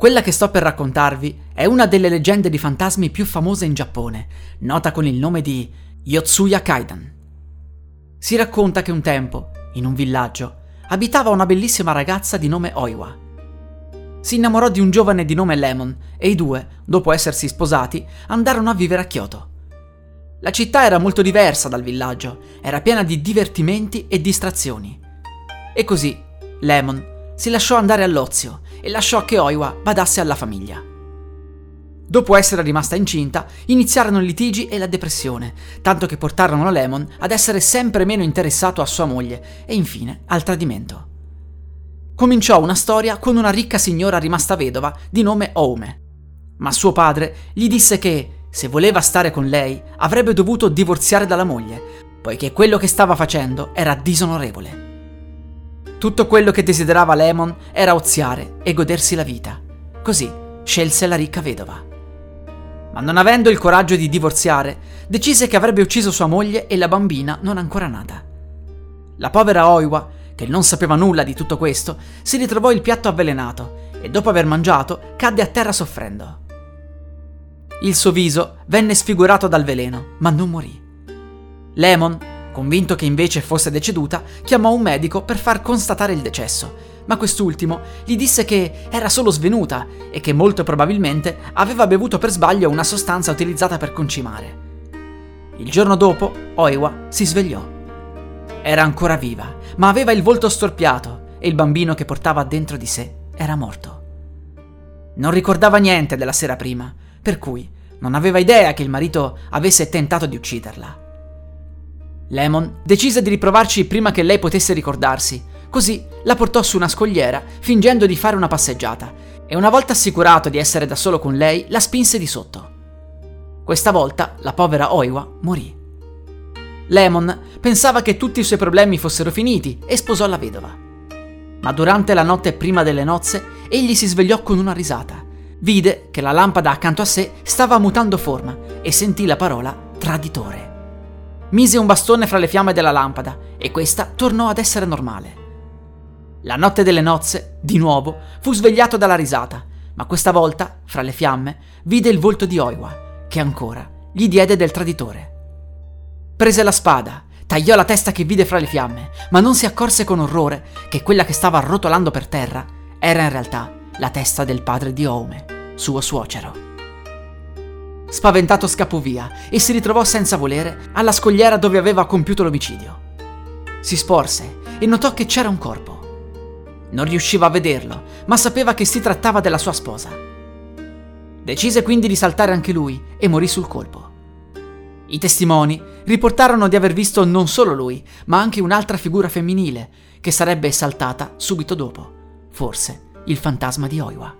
Quella che sto per raccontarvi è una delle leggende di fantasmi più famose in Giappone, nota con il nome di Yotsuya Kaidan. Si racconta che un tempo, in un villaggio, abitava una bellissima ragazza di nome Oiwa. Si innamorò di un giovane di nome Lemon e i due, dopo essersi sposati, andarono a vivere a Kyoto. La città era molto diversa dal villaggio, era piena di divertimenti e distrazioni. E così Lemon si lasciò andare all'ozio e lasciò che Oiwa badasse alla famiglia. Dopo essere rimasta incinta, iniziarono i litigi e la depressione, tanto che portarono Lemon ad essere sempre meno interessato a sua moglie e infine al tradimento. Cominciò una storia con una ricca signora rimasta vedova di nome Oume, ma suo padre gli disse che, se voleva stare con lei, avrebbe dovuto divorziare dalla moglie, poiché quello che stava facendo era disonorevole. Tutto quello che desiderava Lemon era oziare e godersi la vita. Così scelse la ricca vedova. Ma non avendo il coraggio di divorziare, decise che avrebbe ucciso sua moglie e la bambina non ancora nata. La povera Oiwa, che non sapeva nulla di tutto questo, si ritrovò il piatto avvelenato e dopo aver mangiato cadde a terra soffrendo. Il suo viso venne sfigurato dal veleno, ma non morì. Lemon Convinto che invece fosse deceduta, chiamò un medico per far constatare il decesso, ma quest'ultimo gli disse che era solo svenuta e che molto probabilmente aveva bevuto per sbaglio una sostanza utilizzata per concimare. Il giorno dopo, Oiwa si svegliò. Era ancora viva, ma aveva il volto storpiato e il bambino che portava dentro di sé era morto. Non ricordava niente della sera prima, per cui non aveva idea che il marito avesse tentato di ucciderla. Lemon decise di riprovarci prima che lei potesse ricordarsi, così la portò su una scogliera fingendo di fare una passeggiata e una volta assicurato di essere da solo con lei la spinse di sotto. Questa volta la povera Oiwa morì. Lemon pensava che tutti i suoi problemi fossero finiti e sposò la vedova. Ma durante la notte prima delle nozze egli si svegliò con una risata. Vide che la lampada accanto a sé stava mutando forma e sentì la parola traditore mise un bastone fra le fiamme della lampada e questa tornò ad essere normale. La notte delle nozze, di nuovo, fu svegliato dalla risata, ma questa volta, fra le fiamme, vide il volto di Oiwa, che ancora gli diede del traditore. Prese la spada, tagliò la testa che vide fra le fiamme, ma non si accorse con orrore che quella che stava rotolando per terra era in realtà la testa del padre di Oume, suo suocero. Spaventato scappò via e si ritrovò senza volere alla scogliera dove aveva compiuto l'omicidio. Si sporse e notò che c'era un corpo. Non riusciva a vederlo, ma sapeva che si trattava della sua sposa. Decise quindi di saltare anche lui e morì sul colpo. I testimoni riportarono di aver visto non solo lui, ma anche un'altra figura femminile che sarebbe saltata subito dopo, forse il fantasma di Oiwa.